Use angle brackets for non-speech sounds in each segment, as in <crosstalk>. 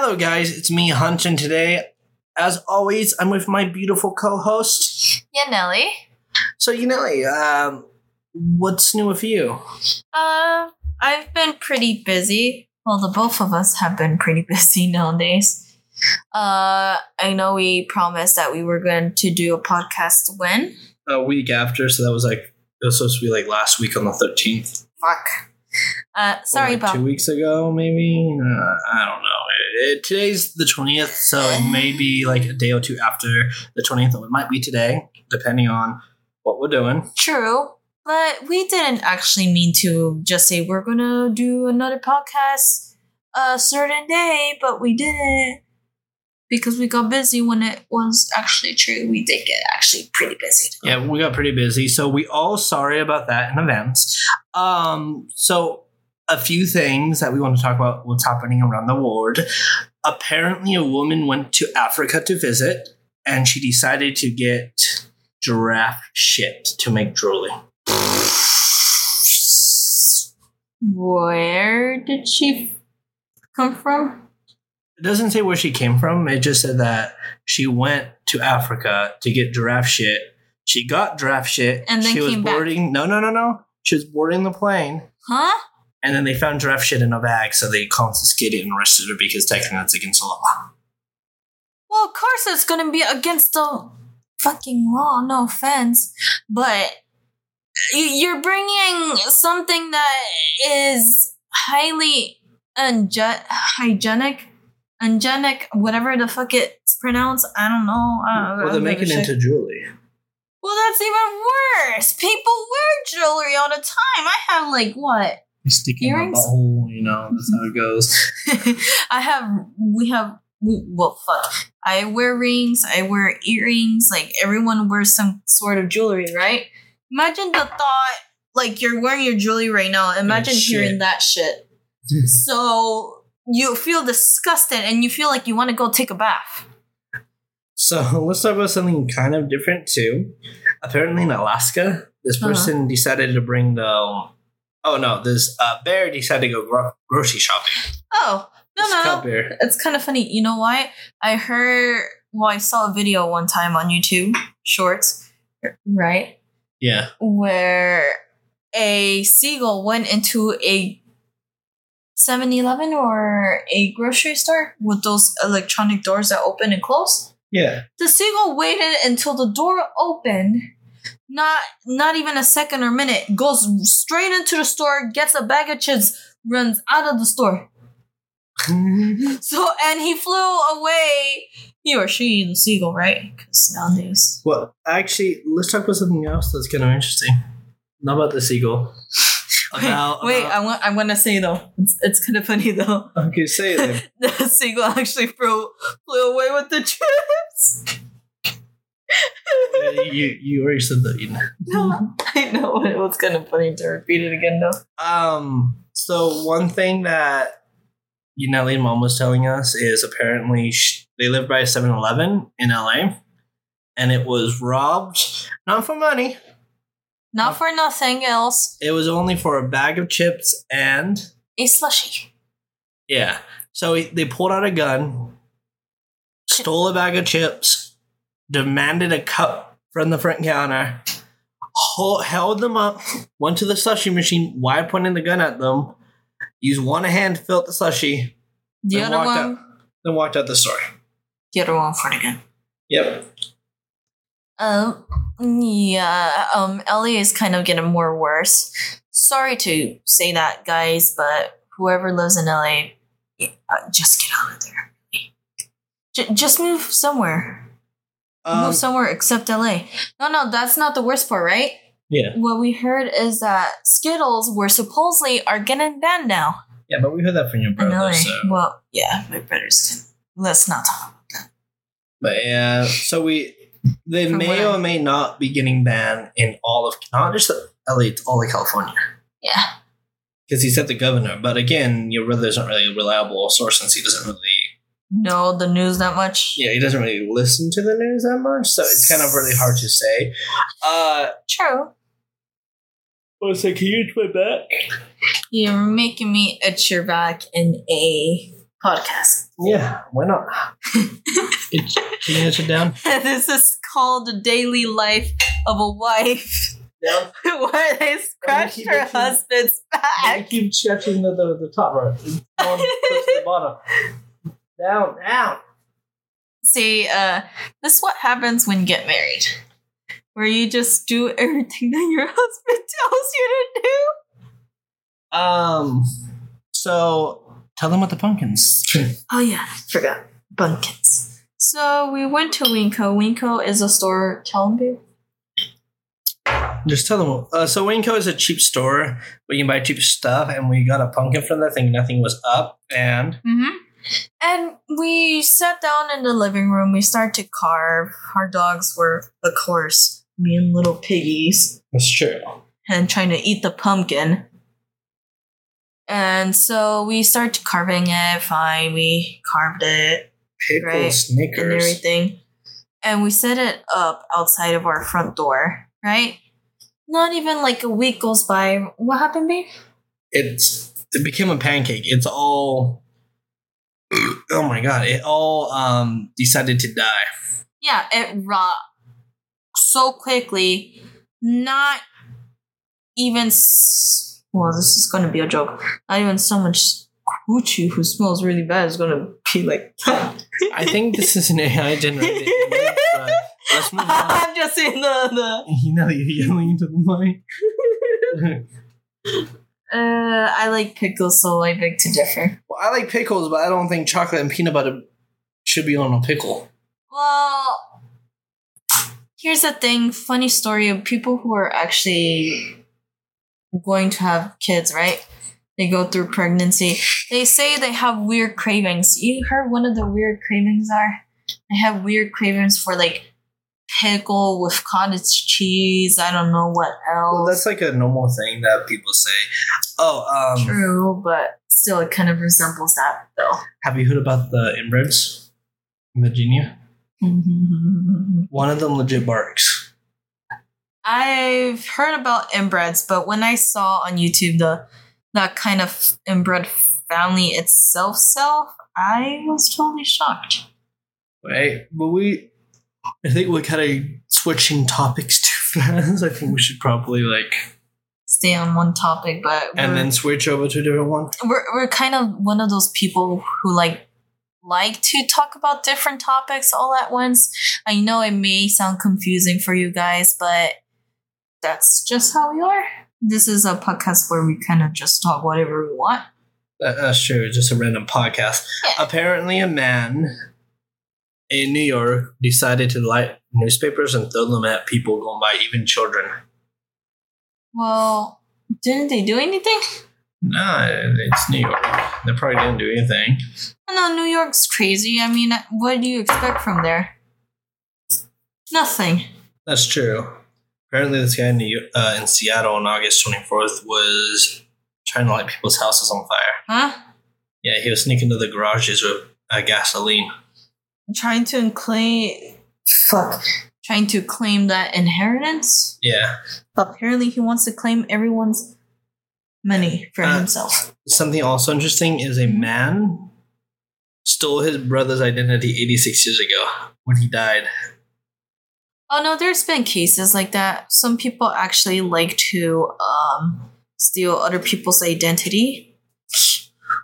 Hello, guys. It's me, Hunt, and today, as always, I'm with my beautiful co-host. Yanely. So, you know, um, what's new with you? Uh, I've been pretty busy. Well, the both of us have been pretty <laughs> busy nowadays. Uh, I know we promised that we were going to do a podcast when. A week after, so that was like it was supposed to be like last week on the 13th. Fuck. Uh, sorry like about. two weeks ago, maybe. Uh, I don't know. It, it- today's the 20th, so it may be like a day or two after the 20th, or it might be today, depending on what we're doing. True, but we didn't actually mean to just say we're gonna do another podcast a certain day, but we didn't because we got busy when it was actually true. We did get actually pretty busy. Yeah, we got pretty busy, so we all sorry about that in advance. Um, so a few things that we want to talk about what's happening around the world. Apparently, a woman went to Africa to visit, and she decided to get giraffe shit to make jewelry. Where did she come from? It doesn't say where she came from. It just said that she went to Africa to get giraffe shit. She got giraffe shit, And then she was came back. boarding. No, no, no, no. She was boarding the plane. Huh? And then they found giraffe shit in a bag, so they confiscated and arrested her because technically it's against the law. Well, of course it's gonna be against the fucking law. No offense, but you're bringing something that is highly unge- hygienic, ungenic, whatever the fuck it's pronounced. I don't know. I don't, Well, they don't make it a shit. into jewelry. Well, that's even worse. People wear jewelry all the time. I have like what? You stick in my Earrings? butthole, you know, that's how it goes. <laughs> I have, we have, we, well, fuck. I wear rings, I wear earrings, like everyone wears some sort of jewelry, right? Imagine the thought, like you're wearing your jewelry right now. Imagine shit. hearing that shit. <laughs> so you feel disgusted and you feel like you want to go take a bath. So <laughs> let's talk about something kind of different too. Apparently in Alaska, this Uh-huh. person decided to bring the. Oh no, this uh, bear decided to go gro- grocery shopping. Oh, no, This no, no. It's kind of funny. You know why? I heard, well, I saw a video one time on YouTube, shorts, right? Yeah. where a seagull went into a 7-Eleven or a grocery store with those electronic doors that open and close. Yeah. The seagull waited until the door opened, not not even a second or minute, goes straight into the store, gets a bag of chips, runs out of the store. <laughs> So and he flew away. He or she, the seagull, right? Because nowadays. well, actually, let's talk about something else that's kind of interesting. Not about the seagull. <laughs> About, Wait, about- I want I want to say though. It's, it's kind of funny though. okay, say it then. <laughs> the seagull actually flew flew away with the chips. You you already said that. You know. no, I know it was kind of funny to repeat it again though. Um. So one thing that Yanely mom was telling us is apparently sh- they live by a 7-Eleven in LA, and it was robbed not for money. Not for nothing else. It was only for a bag of chips and A slushy. yeah. So they pulled out a gun, stole a bag of chips, demanded a cup from the front counter, hol- held them up, went to the slushy machine while pointing the gun at them, used one hand to fill up the slushy, The Then other walked one. out. then walked out the store. The other one for the gun. Yep. Um. Yeah. Um. LA is kind of getting more worse. Sorry to say that, guys, but whoever lives in LA, yeah, uh, just get out of there. J- just move somewhere. Um, move somewhere except LA. No, no, that's not the worst part, right? yeah. What we heard is that Skittles were supposedly are getting banned now Yeah, but we heard that from your brother. LA. So. Well, yeah, my brothers. Let's not talk about that. But yeah, so we they From may what I- or may not be getting banned in all of not just LA, it's all of California. Yeah. Because he said the governor. But again, your brother isn't really a reliable source since he doesn't really Know the news that much. yeah, he doesn't really listen to the news that much, so it's kind of really hard to say. Uh True. want to say, can you itch my back? You're making me itch your back in a podcast. Yeah, why not? It's, <laughs> can you sit down? <laughs> this is called the daily life of a wife Down. <laughs> where they scratch keep her it to- husband's I keep stretching the, the, the top right. Going to the bottom. Down, down. See, uh, this is what happens when you get married. Where you just do everything <laughs> that your husband tells you to do. Um, so tell them what the pumpkins. Oh yeah, forgot. pumpkins. So we went to WinCo. WinCo is a store. Tell them, babe. Just tell them. Uh, so WinCo is a cheap store where you can buy cheap stuff, and we got a pumpkin from there, thing. nothing was up, and Mm-hmm. And we sat down in the living room. We started to carve. Our dogs were, of course, being little piggies that's true. and trying to eat the pumpkin. And so we started carving it. Fine, we carved it Pickle Right, and everything. And we set it up outside of our front door, right? Not even like a week goes by. What happened, babe? It's it became a pancake. It's all. Oh my god! It all um decided to die. Yeah, it rot so quickly. Not even. S- well, this is going to be a joke. Not even someone coochie who smells really bad is going to be like. I think this is an AI generated <laughs> image, let's move on. I'm just saying the the. <laughs> You know you're yelling into the mic. <laughs> Uh, I like pickles, so I beg to differ. well, I like pickles, but I don't think chocolate and peanut butter should be on a pickle. Well, here's the thing. Funny story of people who are actually going to have kids, right? They go through pregnancy. They say they have weird cravings. You heard one of the weird cravings are? They have weird cravings for like pickle with cottage cheese. I don't know what else. Well, that's like a normal thing that people say. Oh, um, true, but still, it kind of resembles that though. have you heard about the inbreds in Virginia? One of them legit barks. I've heard about inbreds, but when I saw on YouTube the that kind of inbred family itself self, I was totally shocked. Right, but we, I think we're kind of switching topics <laughs> too fast. I think we should probably like, Stay on one topic, but and then switch over to a different one. we're we're kind of one of those people who like like to talk about different topics all at once. I know it may sound confusing for you guys, but that's just how we are. This is a podcast where we kind of just talk whatever we want. That's true. Just a random podcast. Yeah. Apparently, a man in New York decided to light newspapers and throw them at people going by, even children. Well, didn't they do anything? No, it's New York. They probably didn't do anything. No, New York's crazy. I mean, what do you expect from there? Nothing. That's true. Apparently, this guy in, New, uh, in Seattle on August 24th was trying to light people's houses on fire. Huh? Yeah, he was sneaking to the garages with uh, gasoline. Trying to claim. Fuck. Trying to claim that inheritance? Yeah. Apparently, he wants to claim everyone's money for Uh, himself. Something also interesting is a man stole his brother's identity 86 years ago when he died. Oh no, there's been cases like that. Some people actually like to um, steal other people's identity.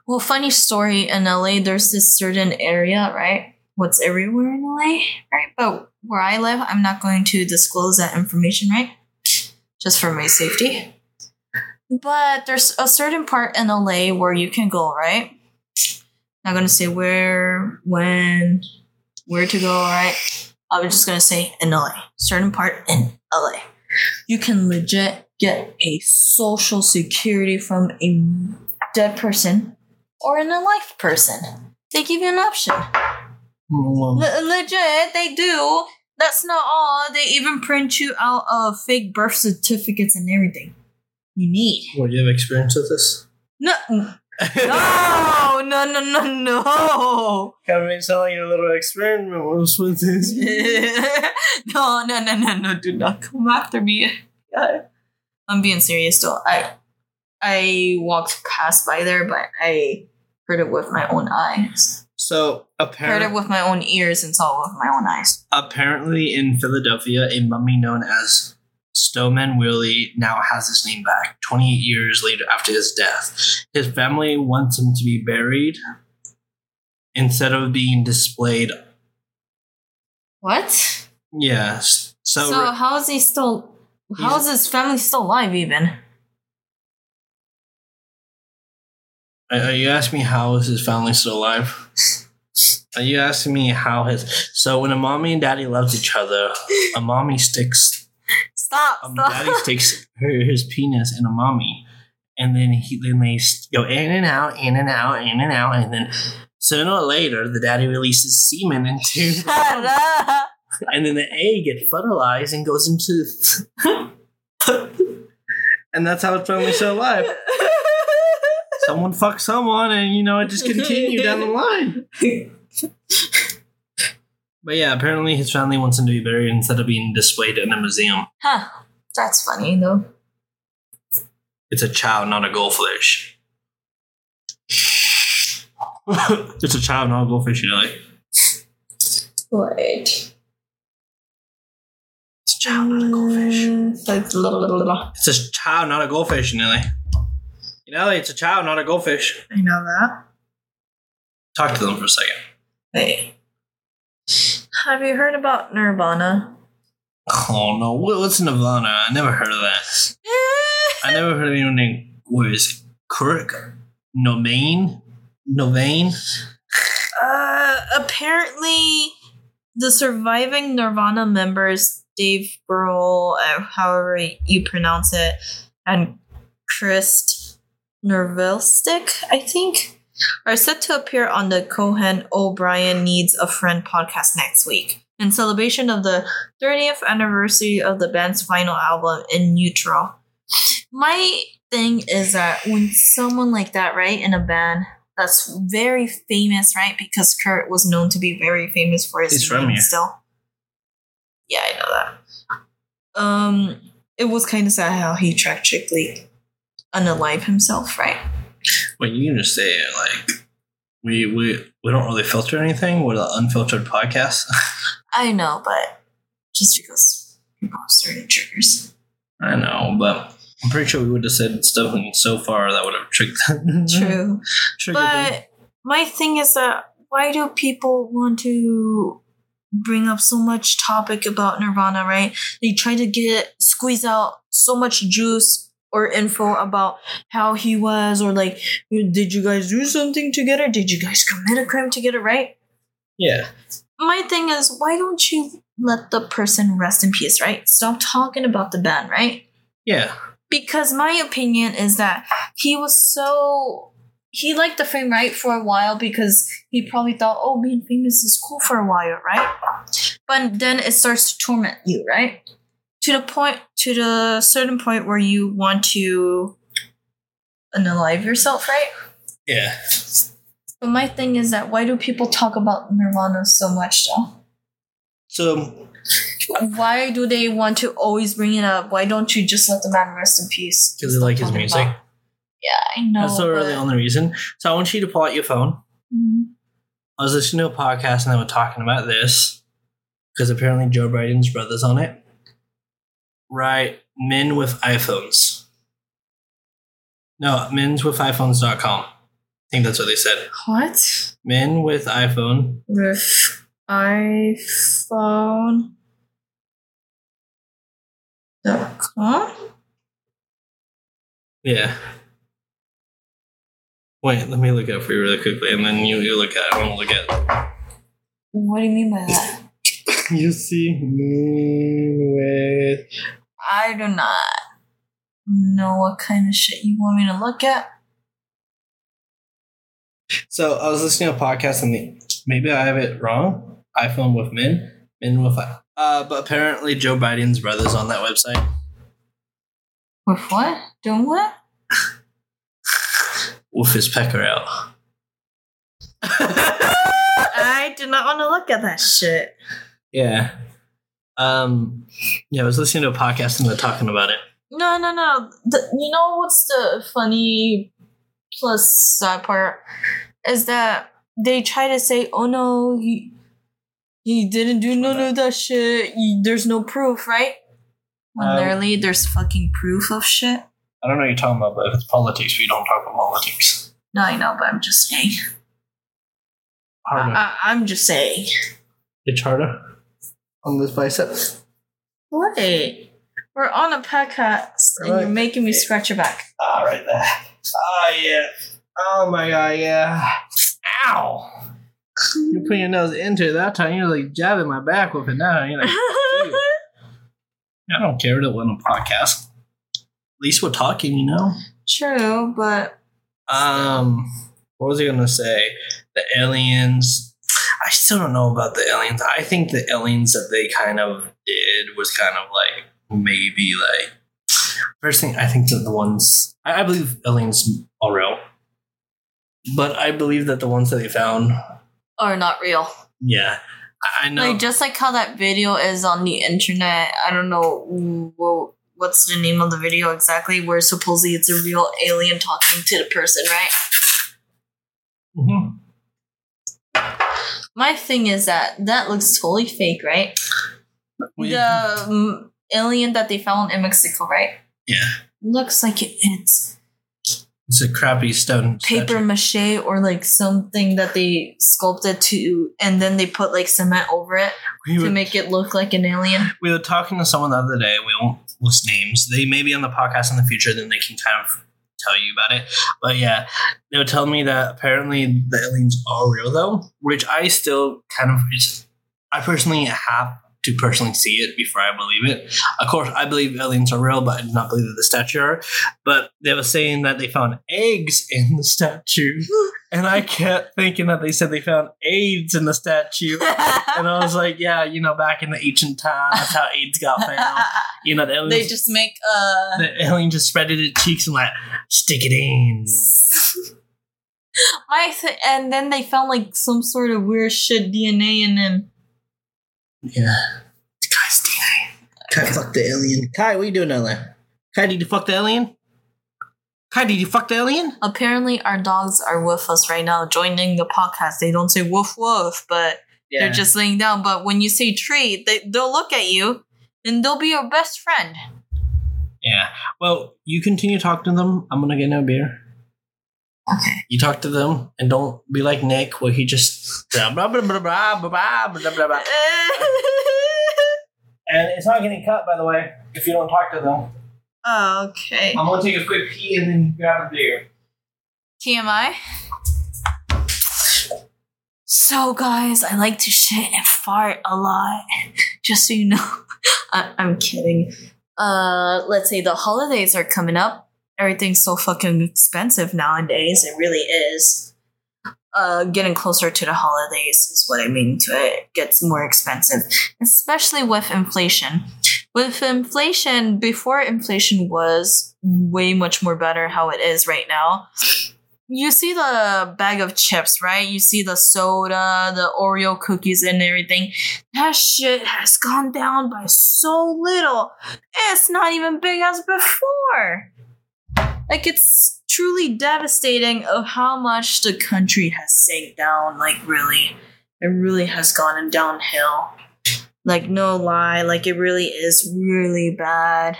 Well, funny story in LA, there's this certain area, right? What's everywhere in LA, right? But where I live, I'm not going to disclose that information, right? Just for my safety. But there's a certain part in LA where you can go, right? Not gonna say where, when, where to go, right? I was just gonna say in LA, certain part in LA. You can legit get a social security from a dead person or an alive person. They give you an option. Well, Le- legit, they do. That's not all. They even print you out of fake birth certificates and everything. You need. what, you have experience with this? No, <laughs> no, no, no, no, no. Kind of made it sound like a little experiment was with this. <laughs> no, no, no, no, no. Do not come after me. I'm being serious though. I I walked past by there, but I heard it with my own eyes. So Heard it apparently, with my own ears and saw it with my own eyes. apparently in Philadelphia, a mummy known as Stoneman Willie now has his name back. 28 years later after his death, his family wants him to be buried instead of being displayed. What? Yes. So, So, how is he still? How is his family still alive? Even you asking me how is his family still alive? Are you asking me how his so when a mommy and daddy loves each other, a mommy sticks stop. um, stop. daddy sticks her, his penis in a mommy, and then he then they go in and out, in and out, in and out, and then sooner or later the daddy releases semen into, Shut mommy. up. and then the egg gets fertilized and goes into, <laughs> and that's how it's family still alive. <laughs> Someone fucked someone, and you know it just continued down the line. But yeah, apparently his family wants him to be buried instead of being displayed in a museum. Huh. That's funny though. It's a child, not a goldfish. it's a child, not a goldfish, you know, like it's a child, not a goldfish. Like, blah, blah, blah, blah. It's a child, not a goldfish, Nelly. Know, it's a child, not a goldfish. I know that. Talk to them for a second. Hey. Have you heard about Nirvana? Oh no, what's Nirvana? I never heard of that. I never heard of anyone named what is it? Kirk? Novain? Novain? Uh, apparently, the surviving Nirvana members, Dave Grohl, uh, however you pronounce it, and Chris Nervelstick, I think, are set to appear on the Conan O'Brien Needs a Friend podcast next week in celebration of the 30th anniversary of the band's final album, In Utero. My thing is that when someone like that, right, in a band, that's very famous, right? Because Kurt was known to be very famous for his He's from here. still. Yeah, I know that. Um, it was kind of sad how he tragically unalive himself, right? Well, you can just say it like we we we don't really filter anything. We're the unfiltered podcast. <laughs> I know, but just because people have certain triggers. I know, but I'm pretty sure we would have said stuff so far that would have tricked them. <laughs> <laughs> True. Triggered them. But my thing is that why do people want to bring up so much topic about Nirvana, right? They try to get squeeze out so much juice or info about how he was or like did you guys do something together? Did you guys commit a crime together, right? Yeah. My thing is why don't you let the person rest in peace, right? Stop talking about the band, right? Yeah. because my opinion is that he was so he liked the fame right for a while because he probably thought oh being famous is cool for a while right but then it starts to torment you right to the point to the certain point where you want to unalive yourself right Yeah. but my thing is that why do people talk about nirvana so much though So why do they want to always bring it up why don't you just let the man rest in peace because they like his music. about- yeah i know That's the really but- only reason. So I want you to pull out your phone. Mhm. I was listening to a podcast and they were talking about this because apparently Joe Biden's brother's on it. Right, men with iPhones. No, men's with iPhones.com. I think that's what they said. What? Men with iPhone. With iPhone. Dot com? Yeah. Wait, let me look it up for you really quickly and then you, you look at it. I want to look at it. What do you mean by that? <laughs> You see men with. I do not know what kind of shit you want me to look at. So I was listening to a podcast and the, maybe I have it wrong. iPhone with men, men with i- uh, but apparently Joe Biden's brother's on that website. With what? Doing what? with his pecker out. <laughs> I do not want to look at that shit. yeah. Um. Yeah, I was listening to a podcast and they're talking about it. No, no, no. The, you know what's the funny plus side part is that they try to say, "Oh no, he he didn't do none of that shit. He- there's no proof, right?" When Um, literally there's fucking proof of shit. I don't know what you're talking about, but if it's politics, we don't talk about politics. No, I know, but I'm just saying. Harder. I, I'm just saying. it's harder on this biceps. Wait, we're on a podcast, and Right. you're making me scratch your back. Ah, right there. Oh yeah. Oh my god, yeah. Ow. You put your nose into it that time. You're like jabbing my back with it now. You're like, <laughs> I don't care to we're a podcast. At least we're talking, you know. True, but Um, what was I gonna say? The aliens. I still don't know about the aliens. I think the aliens that they kind of did was kind of like maybe like first thing. I think that the ones I, I believe aliens are real, but I believe that the ones that they found, are not real. yeah, I, I know. Like just like how that video is on the internet. I don't know what what's the name of the video exactly. Where supposedly it's a real alien talking to the person, right? Mhm. My thing is that that looks totally fake, right? We- the um, alien that they found in Mexico, right? Yeah. Looks like it- it's it's a crappy stone paper statue. mache or like something that they sculpted to, and then they put like cement over it We to were, make it look like an alien. we were talking to someone the other day. We won't list names. They may be on the podcast in the future. Then they can kind of tell you about it. But yeah, they were telling me that apparently the aliens are real though, which I still kind of. I personally have to personally see it before I believe it. Of course, I believe aliens are real, but I do not believe that the statue are. But they were saying that they found eggs in the statue, <laughs> and I kept thinking that they said they found AIDS in the statue. <laughs> And I was like, yeah, you know, back in the ancient time, that's how AIDS got found. <laughs> You know, the alien, they just make uh the alien just spreaded its cheeks and like, stick it in. my and then they found like some sort of weird shit DNA and then Yeah. Guy's DNA. Kai fucked the alien. Kai, what are you doing down there? Kai, did you fuck the alien? Kai, did you fuck the alien? apparently our dogs are with us right now joining the podcast they don't say woof woof but they're just laying down but when you say treat they, they'll look at you and they'll be your best friend Yeah. Well, you continue talking to them. I'm gonna get no beer. Okay You talk to them and don't be like Nick, where he just blah blah blah blah blah blah blah blah blah. blah. And it's not getting cut, by the way, if you don't talk to them. okay I'm gonna take a quick pee and then grab a beer. tmi so guys i like to shit and fart a lot just so you know I- i'm kidding uh let's say the holidays are coming up everything's so fucking expensive nowadays it really is uh, getting closer to the holidays is what I mean to it. it gets more expensive, especially with inflation. With inflation, before inflation was way much more better how it is right now. You see the bag of chips, right? You see the soda, the Oreo cookies, and everything. That shit has gone down by so little. It's not even big as before. Like it's truly devastating of how much the country has sank down. Like really, it really has gone in downhill. Like no lie, like it really is really bad.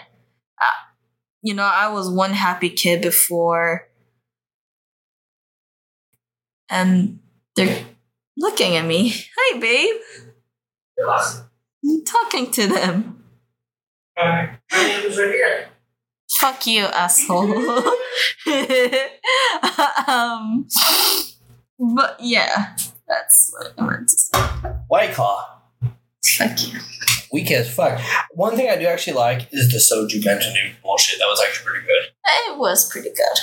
You know, I was one happy kid before, and they're looking at me. Hi, babe. I'm talking to them. Fuck you, asshole. <laughs> um, but yeah, that's what I meant to say. White Claw. Fuck you. Weak as fuck. One thing I do actually like is the soju Bentonite bullshit. That was actually pretty good. It was pretty good.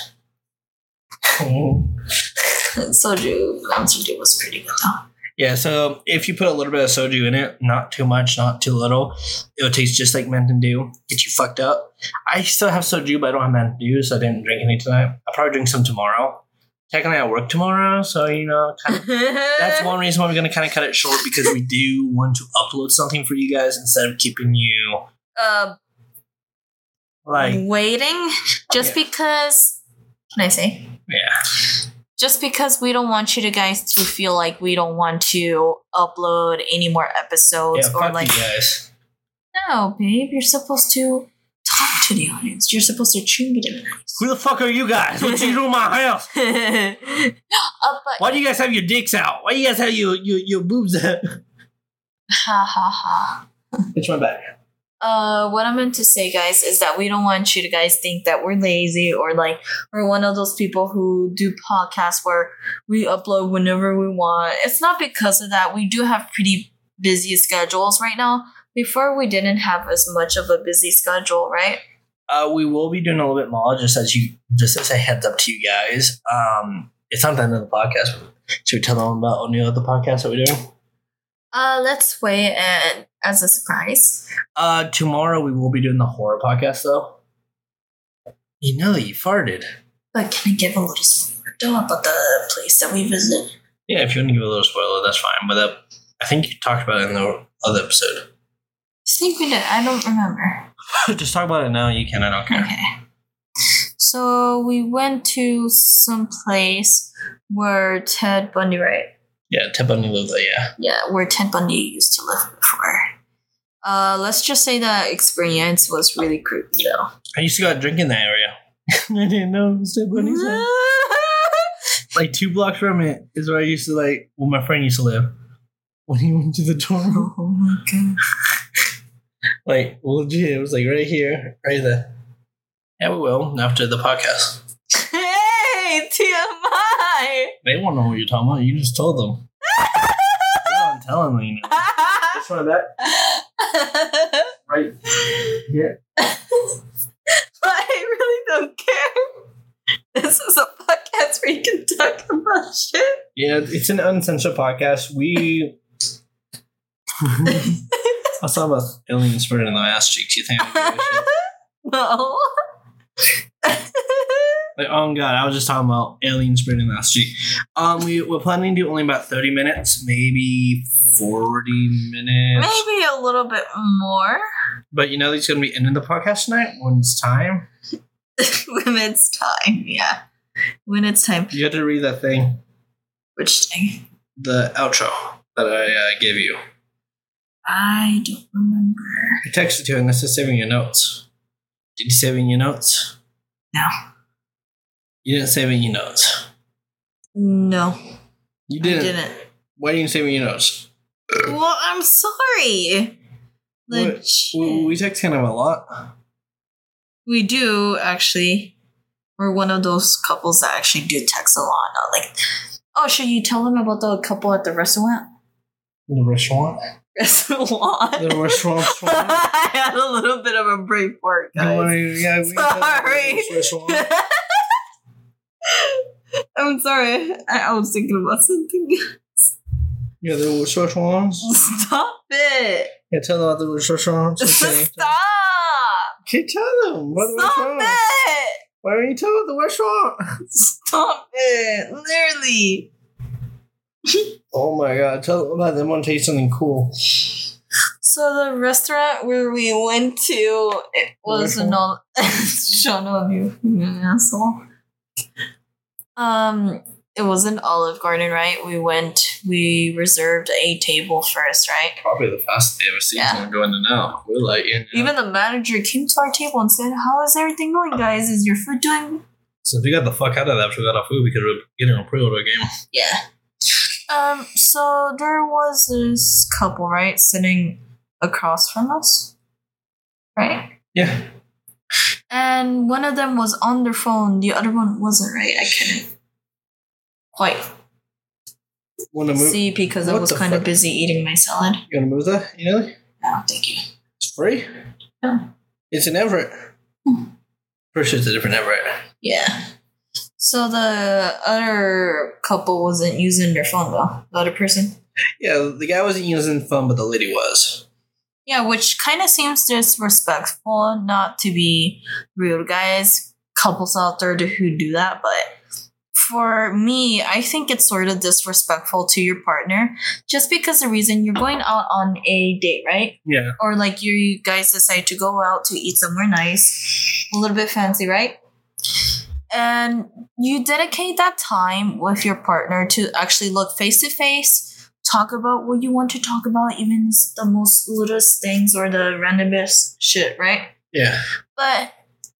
<laughs> Soju, Soju was pretty good though. Yeah, so if you put a little bit of soju in it, not too much, not too little, it would taste just like Mountain Dew. Get you fucked up. I still have soju, but I don't have Mountain Dew, so I didn't drink any tonight. I'll probably drink some tomorrow. Technically, I work tomorrow, so you know, kind of, <laughs> that's one reason why we're gonna kind of cut it short because we do want to upload something for you guys instead of keeping you Uh, like waiting just Yeah. because. Can I say? yeah. Just because we don't want you to guys to feel like we don't want to upload any more episodes Yeah, or fuck like you guys. no babe you're supposed to talk to the audience you're supposed to treat them nice Who the fuck are you guys? What you do in my house? <laughs> uh, but Why do you guys have your dicks out? Why do you guys have your your, your boobs out? ha ha ha It's my back. Uh what i meant to say guys is that we don't want you to guys think that we're lazy or like we're one of those people who do podcasts where we upload whenever we want it's not because of that we do have pretty busy schedules right now before we didn't have as much of a busy schedule right Uh, we will be doing a little bit more, just as you, just as a heads up to you guys. Um, it's not the end of the podcast. Should we tell them about any other podcast that we're doing? Uh let's wait and as a surprise Uh, tomorrow we will be doing the horror podcast, though. You know, you farted. but can i give a little spoiler though about the place that we visit Yeah, if you want to give a little spoiler, that's fine. But uh, I think you talked about it in the other episode. I think we did i don't remember <laughs> just talk about it now. You can. I don't care. Okay. So we went to some place where Ted Bundy, right? Yeah, Ted Bundy lived there. Yeah. Yeah, where Ted Bundy used to live before. Uh, let's just say that experience was really creepy, though. I used to go out drinking in that area. <laughs> I didn't know it was Ted Bundy's house. like two blocks from it is where I used to like well my friend used to live. When he <laughs> went to the dorm oh my god! Like legit, it was like right here, right there. Yeah, we will after the podcast. Hey, TMI! They won't know what you're talking about. You just told them. I'm telling them, you know. <laughs> This one that <laughs> right here. I really don't care. This is a podcast where you can talk about shit. Yeah, it's an uncensored podcast. We <laughs> I was talking about aliens spreading in the ass cheeks. You think? I'm gonna do this shit? no. Like, oh god, I was just talking about alien spreading ass cheek. Um, we we're planning to do only about thirty minutes, maybe forty minutes. Maybe a little bit more But you know, he's gonna be ending the podcast tonight when it's time. <laughs> when it's time. Yeah, when it's time. You have to read that thing, Which thing? the outro that I uh, gave you. I don't remember. I texted you and this is saving your notes. Did you save in your notes? No. You didn't save in your notes. No, You didn't. didn't. Why didn't you save in your notes? Well, I'm sorry. What? Legit. We, we text kind of a lot. We do actually. We're one of those couples that actually do text a lot. Not like, oh, should you tell them about the couple at the restaurant? The restaurant. Restaurant. The restaurant. <laughs> I had a little bit of a brain fart, Don't guys. yeah, we can tell them about Sorry. <laughs> I'm sorry. I, I was thinking about something. Else. Yeah, the restaurants. Stop it. Yeah, tell them about the restaurants. <laughs> Okay. Stop. Okay, tell them about Stop restaurant. it. Why don't you telling them the restaurant? Stop it. Literally. Oh my god, tell them about them want to taste something cool. So the restaurant where we went to, it was an all. Shut up, you fucking asshole. Um, it was an Olive Garden, right? We went. We reserved a table first, right? Probably the fastest they ever seen Yeah. someone going to now. We're like, in, Even the manager came to our table and said, "How is everything going, guys? Is your food doing since we got the fuck out of that after we got our food, because we could have getting a pre-order game. Yeah. Um, so there was this couple, right, sitting across from us. Right? Yeah. And one of them was on their phone, the other one wasn't, right? I couldn't quite Want to move? see because I what was the kind of fuck? busy eating my salad. You want to move that? You know, No, thank you. it's free. No. It's an Everett. Hmm. Pretty sure it's a different Everett. Yeah. So the other couple wasn't using their phone though. The other person. Yeah, the guy wasn't using the phone, but the lady was. Yeah, which kind of seems disrespectful. Not to be rude, guys. Couples out there who do that, but for me, I think it's sort of disrespectful to your partner just because the reason you're going out on a date, right? Yeah. Or like you guys decide to go out to eat somewhere nice, a little bit fancy, right? and you dedicate that time with your partner to actually look face to face, talk about what you want to talk about, even the most littlest things or the randomest shit, right? Yeah. But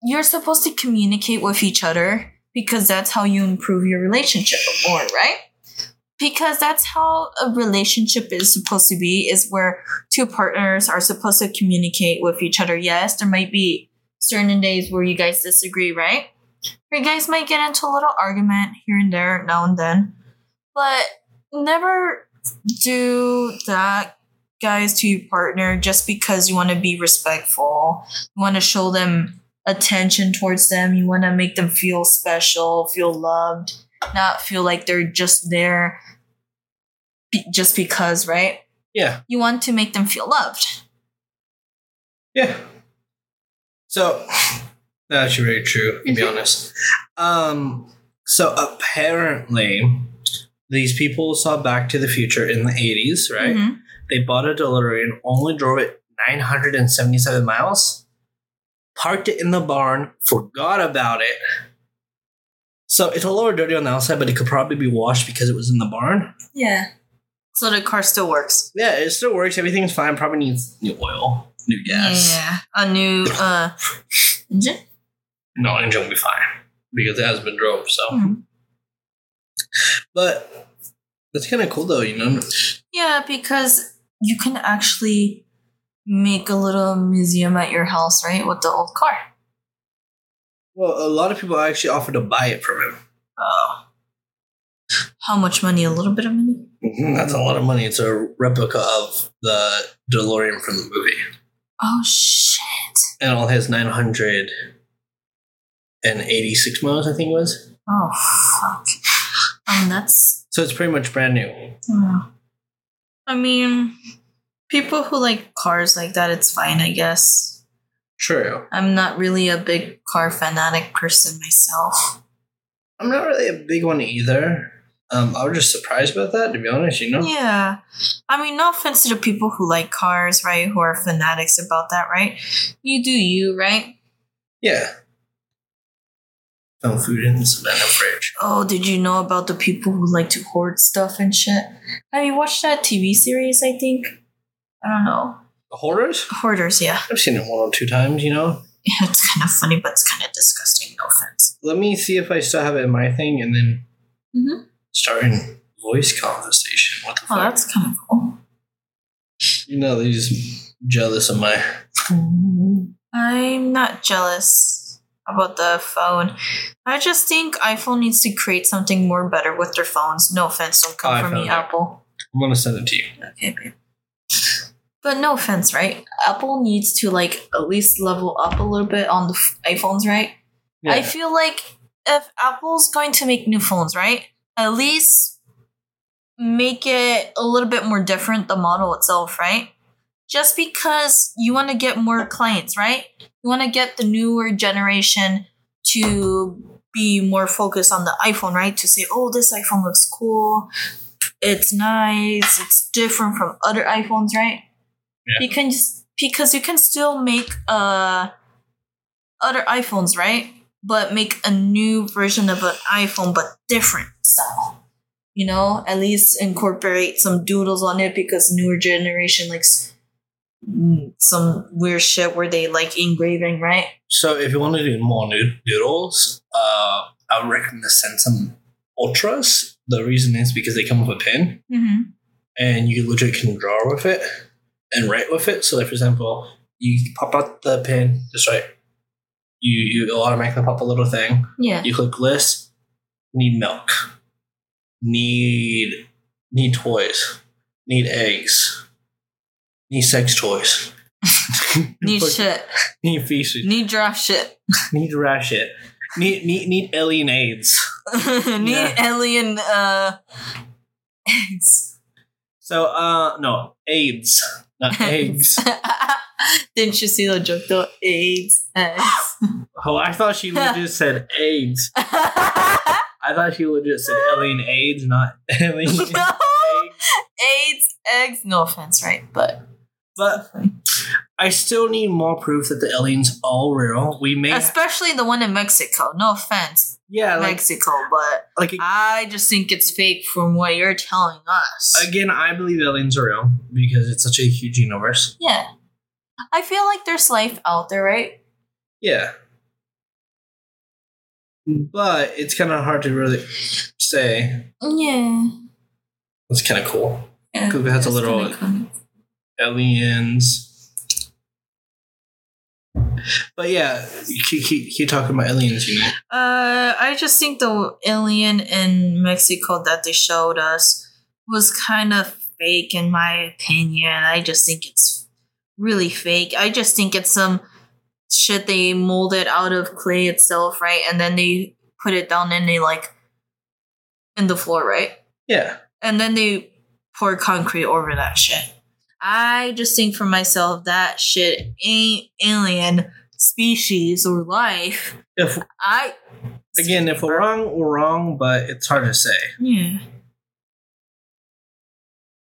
you're supposed to communicate with each other because that's how you improve your relationship more, right? Because that's how a relationship is supposed to be, is where two partners are supposed to communicate with each other. Yes, there might be certain days where you guys disagree, right? Or you guys might get into a little argument here and there now and then. But never do that guys to your partner just because you want to be respectful. You want to show them attention towards them. You want to make them feel special, feel loved, not feel like they're just there be- just because, right? Yeah. You want to make them feel loved. Yeah. So that's very true, to be <laughs> honest. Um, so apparently, these people saw Back to the Future in the 80s, right? Mhm. They bought a DeLorean, only drove it 977 miles, parked it in the barn, forgot about it. So it's a little dirty on the outside, but it could probably be washed because it was in the barn. Yeah. So the car still works. Yeah, it still works. Everything's fine. Probably needs new oil, new gas. Yeah. A new uh <coughs> engine? No, engine will be fine because it has been drove. So, Mhm. But that's kind of cool though, you know. Yeah, because you can actually make a little museum at your house, right? With the old car. Well, a lot of people actually offered to buy it from him. Oh. How much money? A little bit of money? Mhm, That's a lot of money. It's a replica of the DeLorean from the movie, Oh shit. and all has nine hundred and eighty-six miles. I think it was. Oh fuck. Um that's So it's pretty much brand new. uh, I mean people who like cars like that it's fine, I guess. True. I'm not really a big car fanatic person myself. I'm not really a big one either. Um, I was just surprised about that, to be honest. You know. Yeah. I mean, no offense to the people who like cars, right? Who are fanatics about that, right? You do you, right? Yeah. Found food in the Savannah fridge. Oh, did you know about the people who like to hoard stuff and shit? Have you watched that TV series, I think? I don't know. The hoarders? Hoarders, yeah. I've seen it one or two times, you know. Yeah, <laughs> it's kind of funny, but it's kind of disgusting, no offense. Let me see if I still have it in my thing and then Mhm. starting voice conversation. What the Oh, fuck? that's kind of cool. You know, he's jealous of my. I'm not jealous about the phone. I just think iPhone needs to create something more better with their phones. No offense, don't come Oh, for me, it. Apple. I'm gonna send it to you. Okay, babe. But no offense, right? Apple needs to like at least level up a little bit on the f- iPhones, right? Yeah. I feel like if Apple's going to make new phones, right? At least make it a little bit more different, the model itself, right? Just because you want to get more clients, right? You want to get the newer generation to be more focused on the iPhone, right? To say, oh, this iPhone looks cool. It's nice. It's different from other iPhones, right? Yeah. Because because you can still make uh other iPhones, right? But make a new version of an iPhone, but different style. You know, at least incorporate some doodles on it because newer generation likes some weird shit where they like engraving, right? So if you want to do more nood- doodles, uh, I would recommend the Samsung Ultras. The reason is because they come with a pen, Mm-hmm. and you literally can draw with it and write with it. So, like for example, you pop out the pen, just right. You you automatically pop a little thing. Yeah. You click list. Need milk. Need need toys. Need eggs. Need sex toys. <laughs> Need shit. Need feces. Need draft shit. Need rash shit. Need need need alien AIDS. <laughs> Need Yeah. alien uh eggs. So uh no AIDS, not <laughs> eggs. Didn't you see the joke though? AIDS. Eggs. <gasps> Oh, I thought she legit said AIDS. I thought she legit said alien AIDS, not alien no. eggs. AIDS, eggs. No offense, right? But But I still need more proof that the aliens all real. We may, Especially the one in Mexico. No offense, yeah, like Mexico, but like I just think it's fake from what you're telling us. again, I believe aliens are real because it's such a huge universe. yeah. I feel like there's life out there, right? Yeah, but it's kind of hard to really say. Yeah. It's kind of cool. yeah. Google has a little- cool. Aliens. But yeah, keep, keep, keep talking about aliens, you know. Uh, I just think the alien in Mexico that they showed us was kind of fake, in my opinion. I just think it's really fake. I just think it's some shit they molded out of clay itself, right? And then they put it down and they like in the floor, right? Yeah. And then they pour concrete over that shit. I just think for myself that shit ain't alien species or life. If I again, if we're wrong, we're wrong, but it's hard to say. yeah.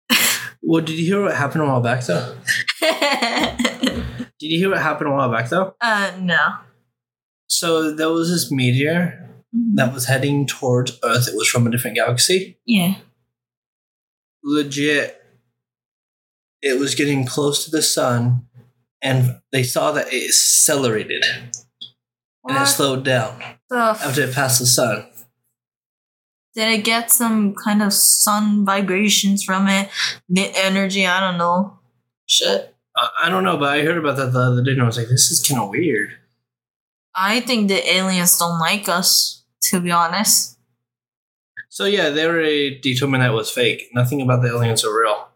<laughs> Well, did you hear what happened a while back though? <laughs> Did you hear what happened a while back though? uh no. So there was this meteor that was heading towards Earth. It was from a different galaxy. Yeah. Legit, it was getting close to the sun, and they saw that it accelerated and it slowed down f- after it passed the sun. did it get some kind of sun vibrations from it? The energy, I don't know. Shit. I, I don't know, but I heard about that the other day, and I was like, "This is kind of weird." I think the aliens don't like us, to be honest. So yeah, they already determined that was fake. Nothing about the aliens are real.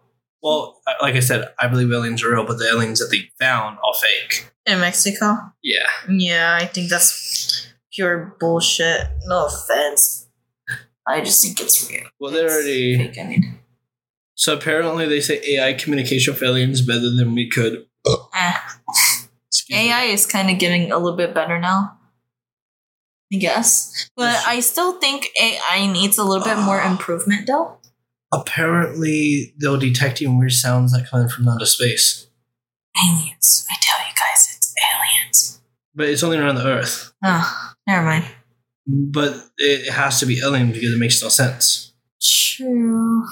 Well, like I said, I believe aliens are real, but the aliens that they found are fake. In Mexico? Yeah. Yeah, I think that's pure bullshit. No offense. I just think it's real. Well, they're already. fake, I mean. So apparently, they say AI communication for aliens better than we could. Eh. Excuse me. AI is kind of getting a little bit better now. I guess. But I still think AI needs a little bit more <sighs> improvement though. Apparently, they're detecting weird sounds that come in from outer space, Aliens. I tell you guys, it's aliens. but it's only around the Earth. Oh, never mind. But it has to be alien because it makes no sense. True.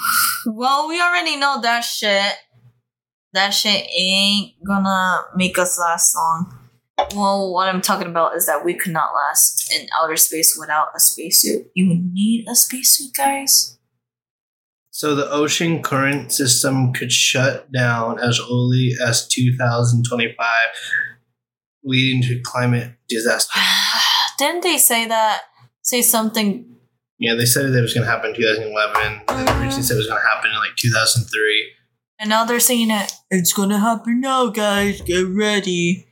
Well, we already know that shit. That shit ain't gonna make us last long. Well, what I'm talking about is that we could not last in outer space without a spacesuit. You would need a spacesuit, guys. So the ocean current system could shut down as early as 2025, leading to climate disaster. <sighs> Didn't they say that? Say something. Yeah, they said that it was going to happen in 2011. Then they originally said it was going to happen in like 2003. And now they're saying it. It's gonna happen now, guys. Get ready.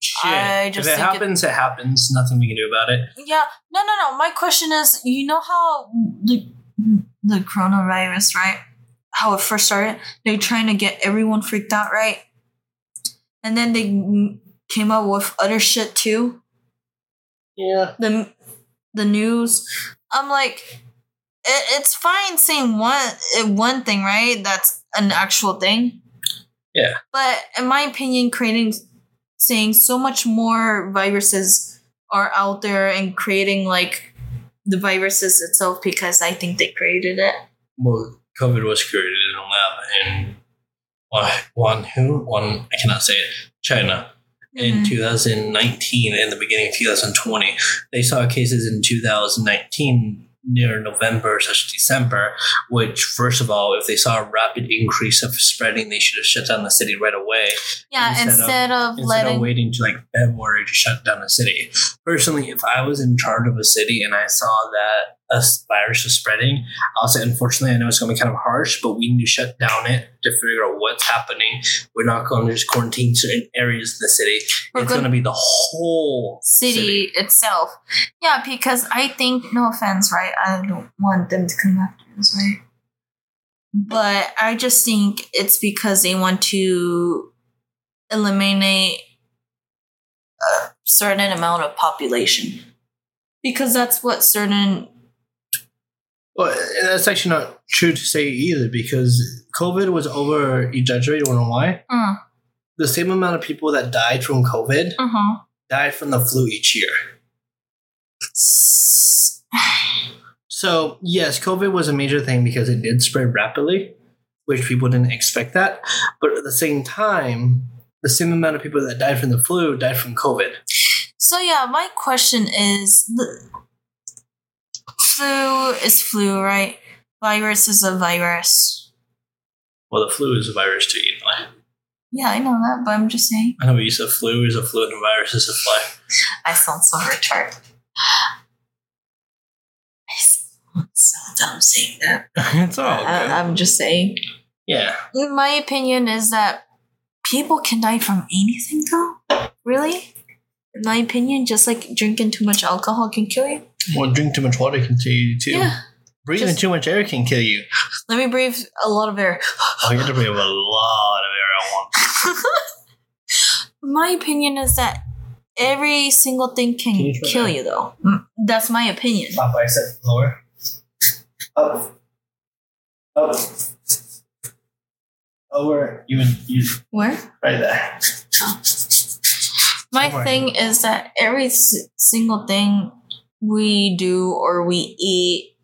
Shit. I just if it think it- happens, it happens. Nothing we can do about it. Yeah, no, no, no. My question is, you know how the the coronavirus, right? How it first started, they're trying to get everyone freaked out, right? And then they came up with other shit too. Yeah. The the news. I'm like, it, it's fine saying one eh, one thing, right? That's an actual thing. Yeah. But in my opinion, creating saying so much more viruses are out there and creating like the viruses itself because I think they created it. Well, COVID was created in a lab in uh, one who one I cannot say it China in Mhm. 2019 in the beginning of 2020. They saw cases in 2019 near November slash December, which first of all, if they saw a rapid increase of spreading, they should have shut down the city right away. yeah, instead of- instead of, instead letting of waiting to like February to shut down the city. Personally, if I was in charge of a city and I saw that a virus was spreading, I'll say, unfortunately, I know it's going to be kind of harsh, but we need to shut down it to figure out what's happening. We're not going to just quarantine certain areas of the city. We're it's going to be the whole city, itself. Yeah, because I think no offense, right? I don't want them to come after us, right? But I just think it's because they want to eliminate a certain amount of population. Because that's what certain Well, that's actually not true to say either because COVID was over exaggerated. You know why? uh, the same amount of people that died from COVID Uh-huh. died from the flu each year. So yes, COVID was a major thing because it did spread rapidly, which people didn't expect that. But at the same time, the same amount of people that died from the flu died from COVID. So yeah, my question is the flu is flu, right? Virus is a virus. Well, the flu is a virus too, you know. Yeah, I know that, but I'm just saying. I know you said flu is a flu and a virus is a fly. I sound so retarded. I sound so dumb saying that. <laughs> it's all I, good. I'm just saying. yeah. My opinion is that people can die from anything, though. Really? In my opinion, just like drinking too much alcohol can kill you. Well, drink too much water can kill you too. Yeah. Breathing Just- too much air can kill you. Let me breathe a lot of air. Oh, you have to breathe a lot of air at once. <laughs> my opinion is that every single thing can, Can you kill that? you, though. Mm, That's my opinion. Top bicep lower. Up. Up. Over. You would you Where? right there. My Somewhere. thing is that every s- single thing we do or we eat,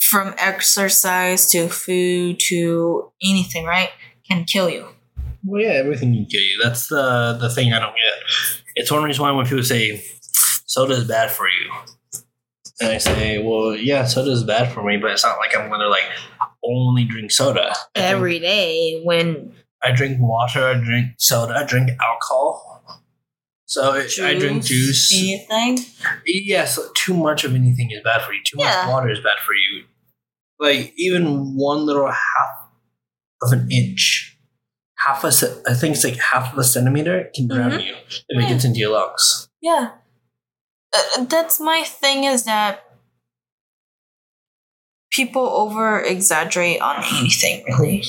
from exercise to food to anything, right, can kill you. Well, yeah, everything can kill you. That's the the thing I don't get. It's one reason why when people say soda is bad for you, and I say, well, yeah, soda is bad for me, but it's not like I'm gonna like only drink soda. I drink- Every day when I drink water. I drink soda. I drink alcohol. So it, I drink juice. anything. Yes, too much of anything is bad for you. Too Yeah. much water is bad for you. Like even one little half of an inch, half a ce- I think it's like half of a centimeter can drown Mhm. you if it gets into your lungs. Yeah. Uh, that's my thing is that people over exaggerate on anything, really.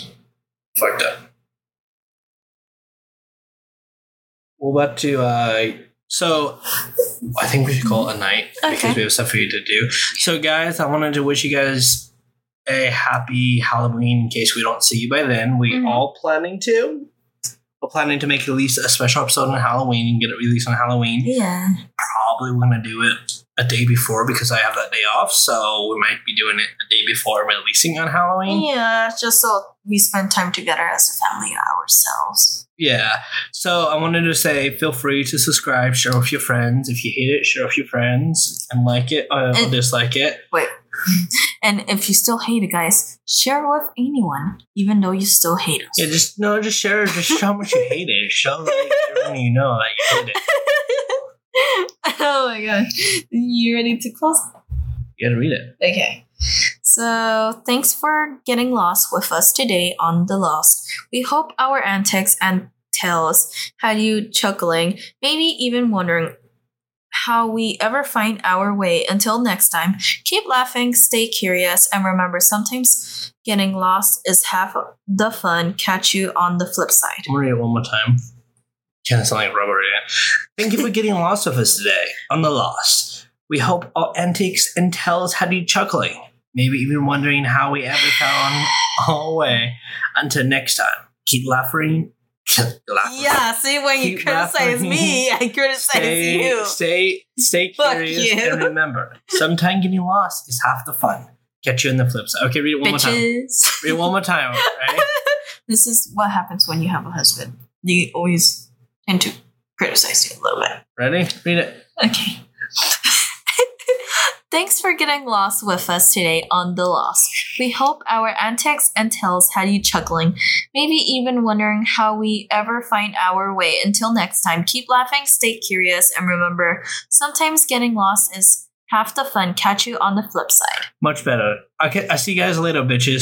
Fucked up. We're about to. uh So I think we should call it a night because we have stuff for you to do. So guys, I wanted to wish you guys a happy Halloween. In case we don't see you by then, we Mhm. all planning to. We're planning to make at least a special episode on Halloween and get it released on Halloween. Yeah. Probably we're gonna do it a day before because I have that day off. So we might be doing it a day before releasing on Halloween. Yeah, just so we spend time together as a family ourselves. Yeah. So I wanted to say, feel free to subscribe, share with your friends. If you hate it, share with your friends and like it or And- dislike it. Wait. <laughs> and if you still hate it, guys, share with anyone, even though you still hate us. Yeah, just no, just share. Just show how much you hate it. Show like, everyone you know that you hate it. <laughs> oh my god. You ready to close? You gotta read it. Okay. So, thanks for getting lost with us today on The Lost. We hope our antics and tales had you chuckling, maybe even wondering how we ever find our way. Until next time, keep laughing, stay curious, and remember sometimes getting lost is half the fun. Catch you on the flip side. I'm read it one more time. Kind of sound like rubber yet. Thank you for getting <laughs> lost with us today on the Lost. We hope our antics and tells had you chuckling, maybe even wondering how we ever found our way. Until next time, keep laughing. <laughs> Yeah, see, when you Keep criticize laughing. me, <laughs> I criticize Stay, you. stay, stay Fuck curious, you. and <laughs> remember, sometimes getting lost is half the fun. Catch you in the flip side. Okay, read it one more time. Bitches. Read it one more time. Right? This is what happens when you have a husband. You always tend to criticize you a little bit. Ready? Read it. Okay. Thanks for getting lost with us today on The Lost. We hope our antics and tales had you chuckling, maybe even wondering how we ever find our way. Until next time, keep laughing, stay curious, and remember sometimes getting lost is half the fun. Catch you on the flip side. Much better. Okay, I see you guys later, bitches.